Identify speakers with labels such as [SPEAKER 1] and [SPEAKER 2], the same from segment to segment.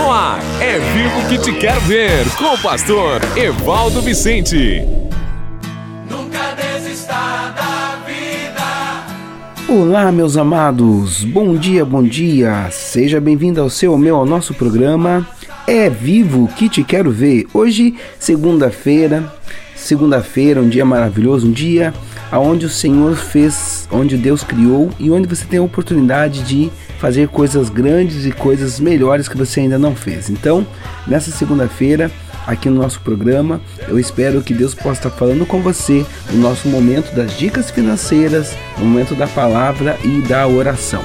[SPEAKER 1] No ar, é vivo que te quero ver, com o pastor Evaldo Vicente.
[SPEAKER 2] Nunca desista da vida.
[SPEAKER 3] Olá, meus amados. Bom dia, bom dia. Seja bem-vindo ao seu, ao meu, ao nosso programa. É vivo que te quero ver. Hoje, segunda-feira, segunda-feira, um dia maravilhoso, um dia aonde o Senhor fez, onde Deus criou e onde você tem a oportunidade de fazer coisas grandes e coisas melhores que você ainda não fez. Então, nessa segunda-feira, aqui no nosso programa, eu espero que Deus possa estar falando com você no nosso momento das dicas financeiras, no momento da palavra e da oração.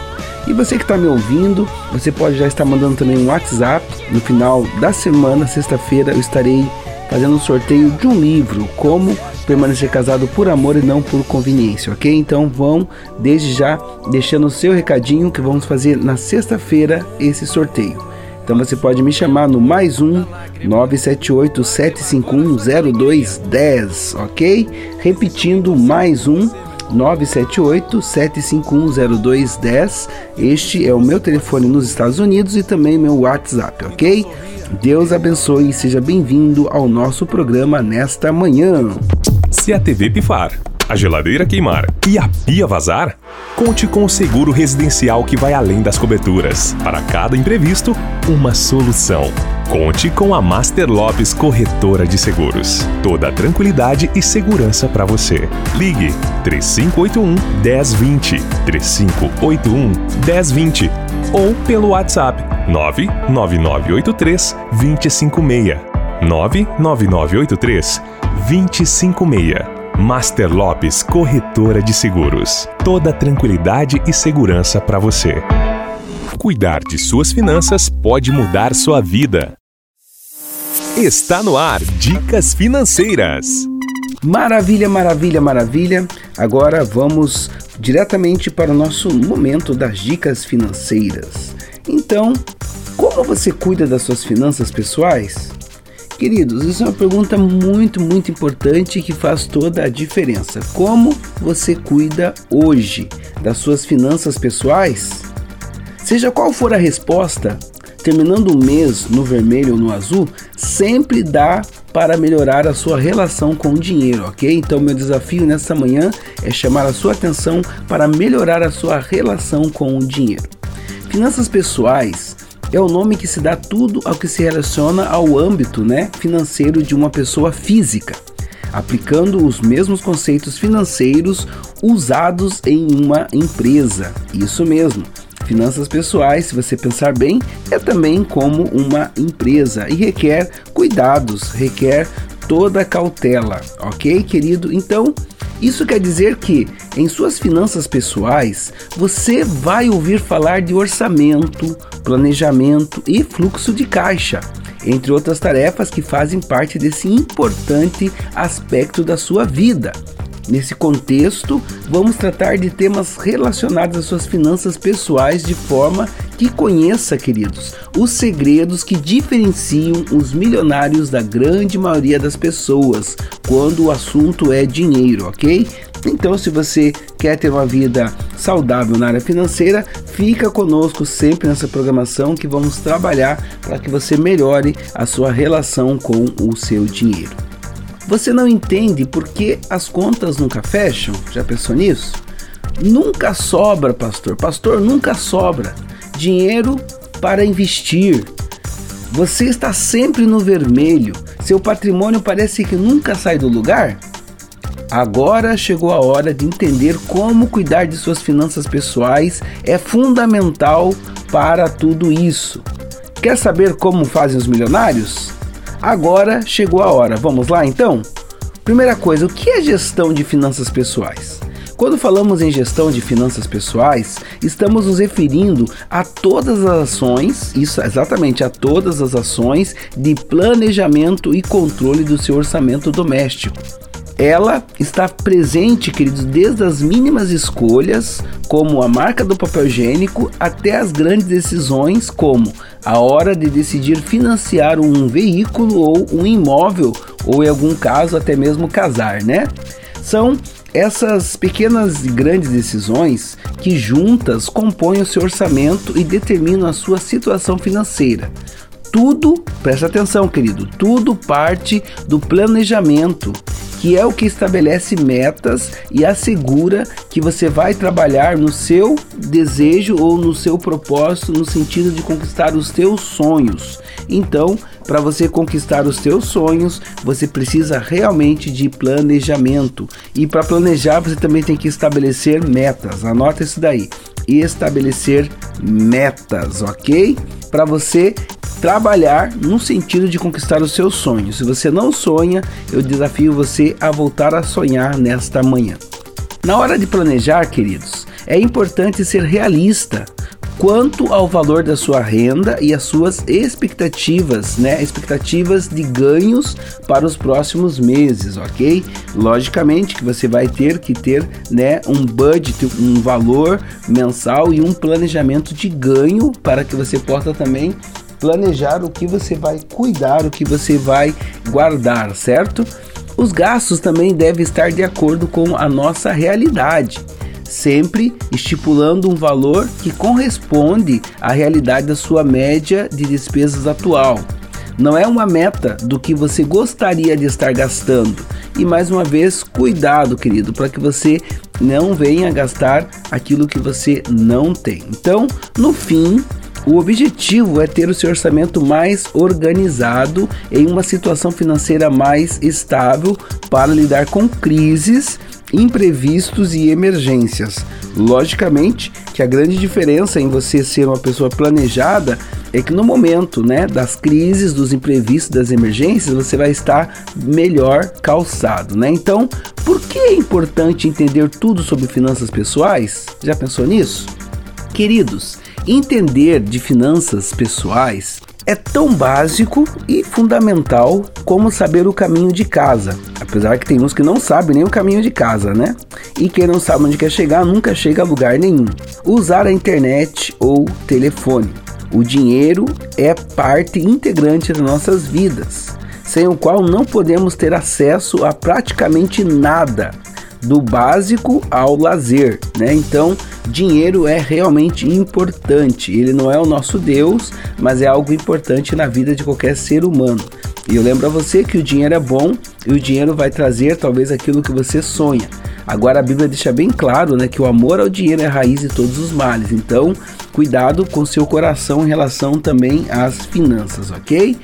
[SPEAKER 3] E você que está me ouvindo, você pode já estar mandando também um WhatsApp. No final da semana, sexta-feira, eu estarei fazendo um sorteio de um livro, Como Permanecer Casado por Amor e Não por Conveniência, ok? Então vão desde já deixando o seu recadinho que vamos fazer na sexta-feira esse sorteio. Então você pode me chamar no mais um 978 751 0210, ok? Repetindo mais um 978 751 0210. Este é o meu telefone nos Estados Unidos e também meu WhatsApp, ok? Deus abençoe e seja bem-vindo ao nosso programa nesta manhã.
[SPEAKER 1] Se a TV pifar, a geladeira queimar e a pia vazar, conte com o seguro residencial que vai além das coberturas. Para cada imprevisto, uma solução. Conte com a Master Lopes Corretora de Seguros. Toda tranquilidade e segurança para você. Ligue 3581 1020 3581 1020 ou pelo WhatsApp 99983 256 99983 256 Master Lopes Corretora de Seguros. Toda tranquilidade e segurança para você. Cuidar de suas finanças pode mudar sua vida. Está no ar Dicas Financeiras.
[SPEAKER 3] Maravilha, maravilha, maravilha. Agora vamos diretamente para o nosso momento das dicas financeiras. Então, como você cuida das suas finanças pessoais? Queridos, isso é uma pergunta muito, muito importante que faz toda a diferença. Como você cuida hoje das suas finanças pessoais? Seja qual for a resposta, terminando o mês no vermelho ou no azul, sempre dá para melhorar a sua relação com o dinheiro, ok? Então, meu desafio nessa manhã é chamar a sua atenção para melhorar a sua relação com o dinheiro. Finanças pessoais é o nome que se dá tudo ao que se relaciona ao âmbito né, financeiro de uma pessoa física, aplicando os mesmos conceitos financeiros usados em uma empresa. Isso mesmo. Finanças pessoais, se você pensar bem, é também como uma empresa e requer cuidados, requer toda cautela, ok, querido? Então, isso quer dizer que em suas finanças pessoais você vai ouvir falar de orçamento, planejamento e fluxo de caixa, entre outras tarefas que fazem parte desse importante aspecto da sua vida. Nesse contexto, vamos tratar de temas relacionados às suas finanças pessoais de forma que conheça, queridos, os segredos que diferenciam os milionários da grande maioria das pessoas quando o assunto é dinheiro, ok? Então, se você quer ter uma vida saudável na área financeira, fica conosco sempre nessa programação que vamos trabalhar para que você melhore a sua relação com o seu dinheiro. Você não entende por que as contas nunca fecham? Já pensou nisso? Nunca sobra, pastor. Pastor, nunca sobra dinheiro para investir. Você está sempre no vermelho. Seu patrimônio parece que nunca sai do lugar? Agora chegou a hora de entender como cuidar de suas finanças pessoais é fundamental para tudo isso. Quer saber como fazem os milionários? Agora chegou a hora. Vamos lá então? Primeira coisa, o que é gestão de finanças pessoais? Quando falamos em gestão de finanças pessoais, estamos nos referindo a todas as ações, isso exatamente a todas as ações de planejamento e controle do seu orçamento doméstico. Ela está presente, queridos, desde as mínimas escolhas, como a marca do papel higiênico, até as grandes decisões, como a hora de decidir financiar um veículo ou um imóvel, ou em algum caso até mesmo casar, né? São essas pequenas e grandes decisões que juntas compõem o seu orçamento e determinam a sua situação financeira. tudo, presta atenção, querido, tudo parte do planejamento que é o que estabelece metas e assegura que você vai trabalhar no seu desejo ou no seu propósito no sentido de conquistar os seus sonhos. Então, para você conquistar os seus sonhos, você precisa realmente de planejamento. E para planejar, você também tem que estabelecer metas. Anota isso daí. Estabelecer metas, ok? Para você trabalhar no sentido de conquistar os seus sonhos. Se você não sonha, eu desafio você a voltar a sonhar nesta manhã. Na hora de planejar, queridos, é importante ser realista quanto ao valor da sua renda e as suas expectativas, né? Expectativas de ganhos para os próximos meses, ok? Logicamente que você vai ter que ter, né, um budget, um valor mensal e um planejamento de ganho para que você possa também planejar o que você vai cuidar, o que você vai guardar, certo? Os gastos também devem estar de acordo com a nossa realidade, sempre estipulando um valor que corresponde à realidade da sua média de despesas atual. Não é uma meta do que você gostaria de estar gastando. E mais uma vez, cuidado, querido, para que você não venha gastar aquilo que você não tem. Então, no fim, o objetivo é ter o seu orçamento mais organizado em uma situação financeira mais estável para lidar com crises, imprevistos e emergências. Logicamente que a grande diferença em você ser uma pessoa planejada é que no momento né, das crises, dos imprevistos, das emergências, você vai estar melhor calçado. Né? Então, por que é importante entender tudo sobre finanças pessoais? Já pensou nisso? Queridos, Entender de finanças pessoais é tão básico e fundamental como saber o caminho de casa. Apesar que tem uns que não sabem nem o caminho de casa, né? E quem não sabe onde quer chegar nunca chega a lugar nenhum. Usar a internet ou telefone. O dinheiro é parte integrante das nossas vidas, sem o qual não podemos ter acesso a praticamente nada do básico ao lazer, né? Então, dinheiro é realmente importante. Ele não é o nosso Deus, mas é algo importante na vida de qualquer ser humano. E eu lembro a você que o dinheiro é bom e o dinheiro vai trazer talvez aquilo que você sonha. Agora a Bíblia deixa bem claro, né, que o amor ao dinheiro é a raiz de todos os males. Então, cuidado com seu coração em relação também às finanças, ok?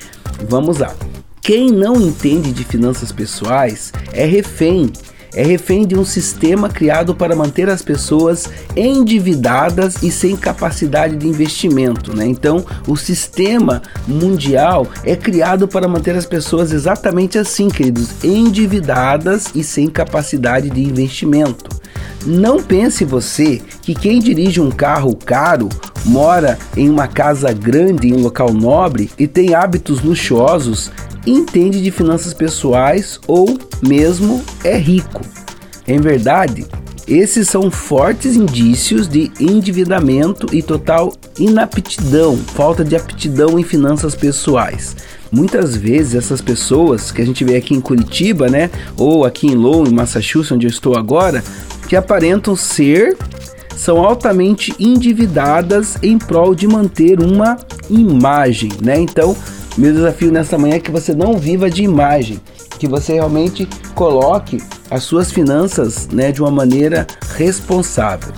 [SPEAKER 3] Vamos lá. Quem não entende de finanças pessoais é refém é refém de um sistema criado para manter as pessoas endividadas e sem capacidade de investimento. Né? Então, o sistema mundial é criado para manter as pessoas exatamente assim, queridos, endividadas e sem capacidade de investimento. Não pense você que quem dirige um carro caro mora em uma casa grande em um local nobre e tem hábitos luxuosos entende de finanças pessoais ou mesmo é rico. Em verdade, esses são fortes indícios de endividamento e total inaptidão, falta de aptidão em finanças pessoais. Muitas vezes essas pessoas que a gente vê aqui em Curitiba, né, ou aqui em Lowell, em Massachusetts, onde eu estou agora, que aparentam ser são altamente endividadas em prol de manter uma imagem, né? Então, meu desafio nessa manhã é que você não viva de imagem, que você realmente coloque as suas finanças né, de uma maneira responsável.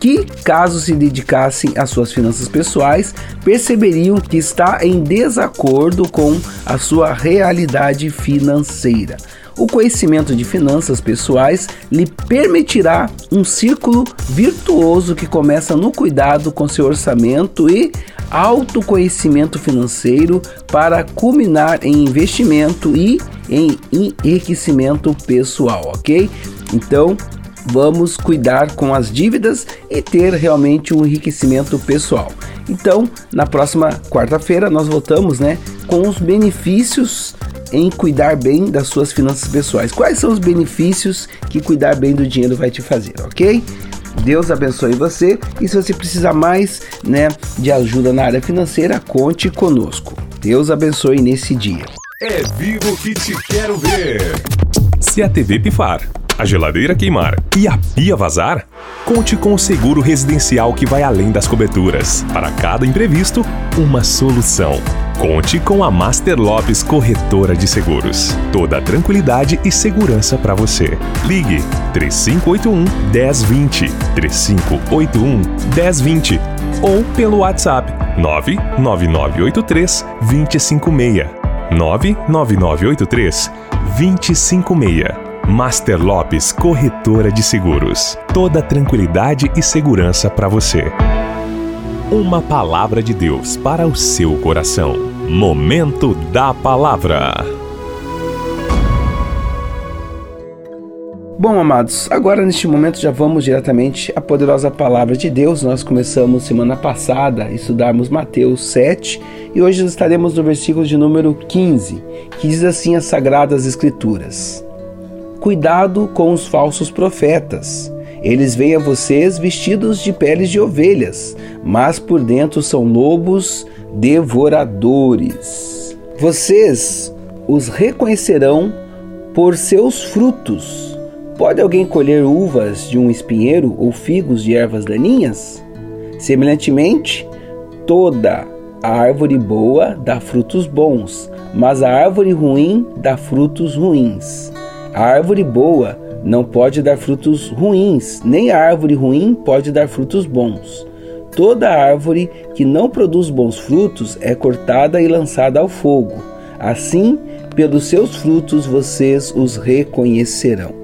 [SPEAKER 3] Que, caso se dedicassem às suas finanças pessoais, perceberiam que está em desacordo com a sua realidade financeira. O conhecimento de finanças pessoais lhe permitirá um círculo virtuoso que começa no cuidado com seu orçamento e autoconhecimento financeiro para culminar em investimento e em enriquecimento pessoal, ok? Então, vamos cuidar com as dívidas e ter realmente um enriquecimento pessoal. Então, na próxima quarta-feira nós voltamos, né, com os benefícios em cuidar bem das suas finanças pessoais. Quais são os benefícios que cuidar bem do dinheiro vai te fazer, ok? Deus abençoe você e se você precisar mais, né, de ajuda na área financeira, conte conosco. Deus abençoe nesse dia.
[SPEAKER 1] É vivo que te quero ver. Se a TV pifar, a geladeira queimar e a pia vazar, conte com o seguro residencial que vai além das coberturas. Para cada imprevisto, uma solução. Conte com a Master Lopes Corretora de Seguros. Toda tranquilidade e segurança para você. Ligue 3581 1020 3581 1020 ou pelo WhatsApp 99983 256 99983 256 Master Lopes Corretora de Seguros. Toda tranquilidade e segurança para você. Uma palavra de Deus para o seu coração. Momento da Palavra.
[SPEAKER 3] Bom, amados, agora neste momento já vamos diretamente à poderosa palavra de Deus. Nós começamos semana passada a estudarmos Mateus 7 e hoje estaremos no versículo de número 15, que diz assim as sagradas escrituras: Cuidado com os falsos profetas. Eles vêm a vocês vestidos de peles de ovelhas, mas por dentro são lobos devoradores. Vocês os reconhecerão por seus frutos. Pode alguém colher uvas de um espinheiro ou figos de ervas daninhas? Semelhantemente, toda a árvore boa dá frutos bons, mas a árvore ruim dá frutos ruins. A árvore boa não pode dar frutos ruins, nem árvore ruim pode dar frutos bons. Toda árvore que não produz bons frutos é cortada e lançada ao fogo. Assim, pelos seus frutos vocês os reconhecerão.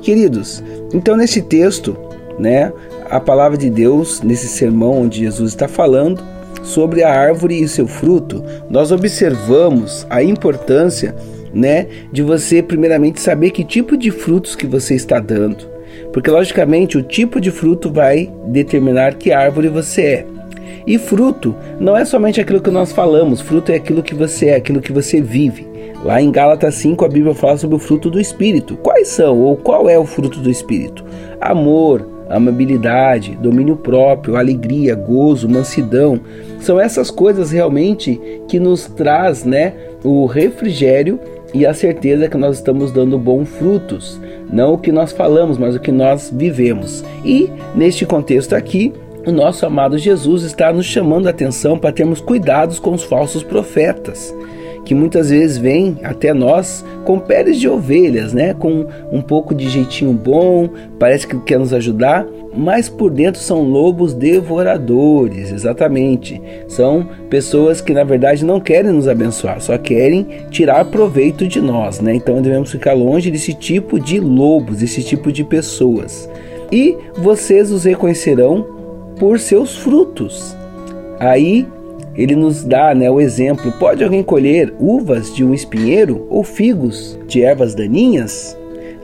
[SPEAKER 3] Queridos, então nesse texto, né, a palavra de Deus, nesse sermão onde Jesus está falando sobre a árvore e seu fruto, nós observamos a importância né, de você primeiramente saber que tipo de frutos que você está dando. Porque logicamente o tipo de fruto vai determinar que árvore você é. E fruto não é somente aquilo que nós falamos, fruto é aquilo que você é, aquilo que você vive. Lá em Gálatas 5 a Bíblia fala sobre o fruto do espírito. Quais são ou qual é o fruto do espírito? Amor, amabilidade, domínio próprio, alegria, gozo, mansidão. São essas coisas realmente que nos traz, né, o refrigério e a certeza que nós estamos dando bons frutos, não o que nós falamos, mas o que nós vivemos. E neste contexto aqui, o nosso amado Jesus está nos chamando a atenção para termos cuidados com os falsos profetas que muitas vezes vêm até nós com peles de ovelhas, né? Com um pouco de jeitinho bom, parece que quer nos ajudar, mas por dentro são lobos devoradores, exatamente. São pessoas que na verdade não querem nos abençoar, só querem tirar proveito de nós, né? Então devemos ficar longe desse tipo de lobos, desse tipo de pessoas. E vocês os reconhecerão por seus frutos. Aí ele nos dá né, o exemplo: pode alguém colher uvas de um espinheiro ou figos de ervas daninhas?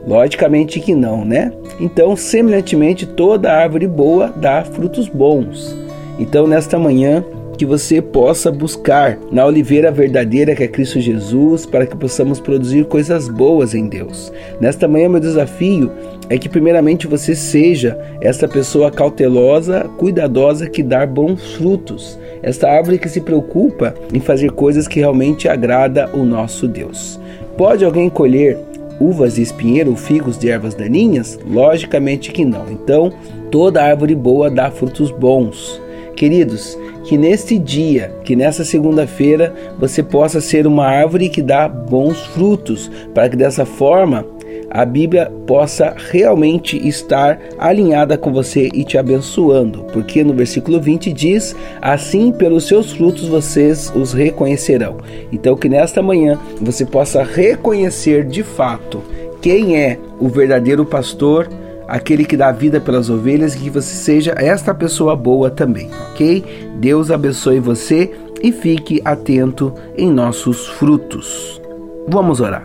[SPEAKER 3] Logicamente que não, né? Então, semelhantemente, toda árvore boa dá frutos bons. Então, nesta manhã, que você possa buscar na oliveira verdadeira que é Cristo Jesus, para que possamos produzir coisas boas em Deus. Nesta manhã, meu desafio é que, primeiramente, você seja essa pessoa cautelosa, cuidadosa, que dá bons frutos. Esta árvore que se preocupa em fazer coisas que realmente agrada o nosso Deus. Pode alguém colher uvas de espinheiro ou figos de ervas daninhas? Logicamente que não. Então, toda árvore boa dá frutos bons. Queridos, que neste dia, que nessa segunda-feira, você possa ser uma árvore que dá bons frutos, para que dessa forma a Bíblia possa realmente estar alinhada com você e te abençoando, porque no versículo 20 diz: Assim pelos seus frutos vocês os reconhecerão. Então, que nesta manhã você possa reconhecer de fato quem é o verdadeiro pastor aquele que dá vida pelas ovelhas, que você seja esta pessoa boa também, ok? Deus abençoe você e fique atento em nossos frutos. Vamos orar.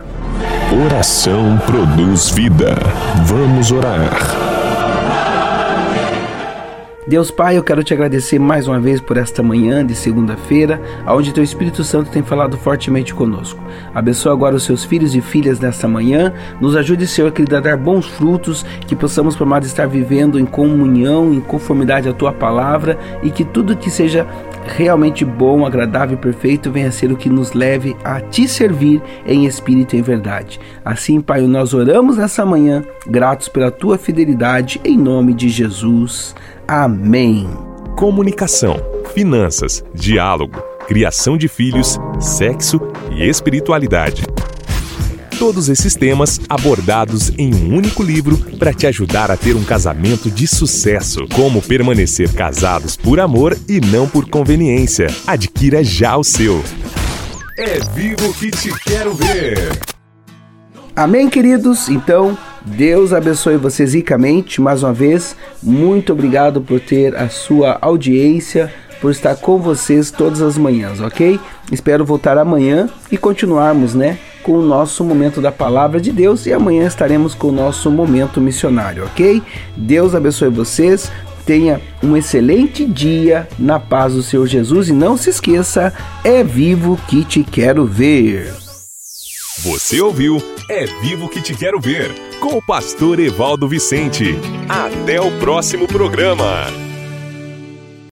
[SPEAKER 1] Oração produz vida. Vamos orar.
[SPEAKER 3] Deus Pai, eu quero te agradecer mais uma vez por esta manhã de segunda-feira, onde teu Espírito Santo tem falado fortemente conosco. Abençoa agora os seus filhos e filhas nesta manhã. Nos ajude, Senhor, querido, a dar bons frutos, que possamos, por mais estar vivendo em comunhão, em conformidade à tua palavra e que tudo que seja realmente bom, agradável e perfeito venha ser o que nos leve a te servir em espírito e em verdade. Assim, Pai, nós oramos nessa manhã, gratos pela tua fidelidade, em nome de Jesus. Amém.
[SPEAKER 1] Comunicação, finanças, diálogo criação de filhos, sexo e espiritualidade. Todos esses temas abordados em um único livro para te ajudar a ter um casamento de sucesso. Como permanecer casados por amor e não por conveniência. Adquira já o seu. É vivo que te quero ver.
[SPEAKER 3] Amém, queridos? Então, Deus abençoe vocês ricamente. Mais uma vez, muito obrigado por ter a sua audiência, por estar com vocês todas as manhãs, ok? Espero voltar amanhã e continuarmos, né? com o nosso momento da palavra de Deus e amanhã estaremos com o nosso momento missionário, ok? Deus abençoe vocês. Tenha um excelente dia na paz do Senhor Jesus e não se esqueça, é vivo que te quero ver.
[SPEAKER 1] Você ouviu É Vivo que te quero ver com o pastor Evaldo Vicente. Até o próximo programa.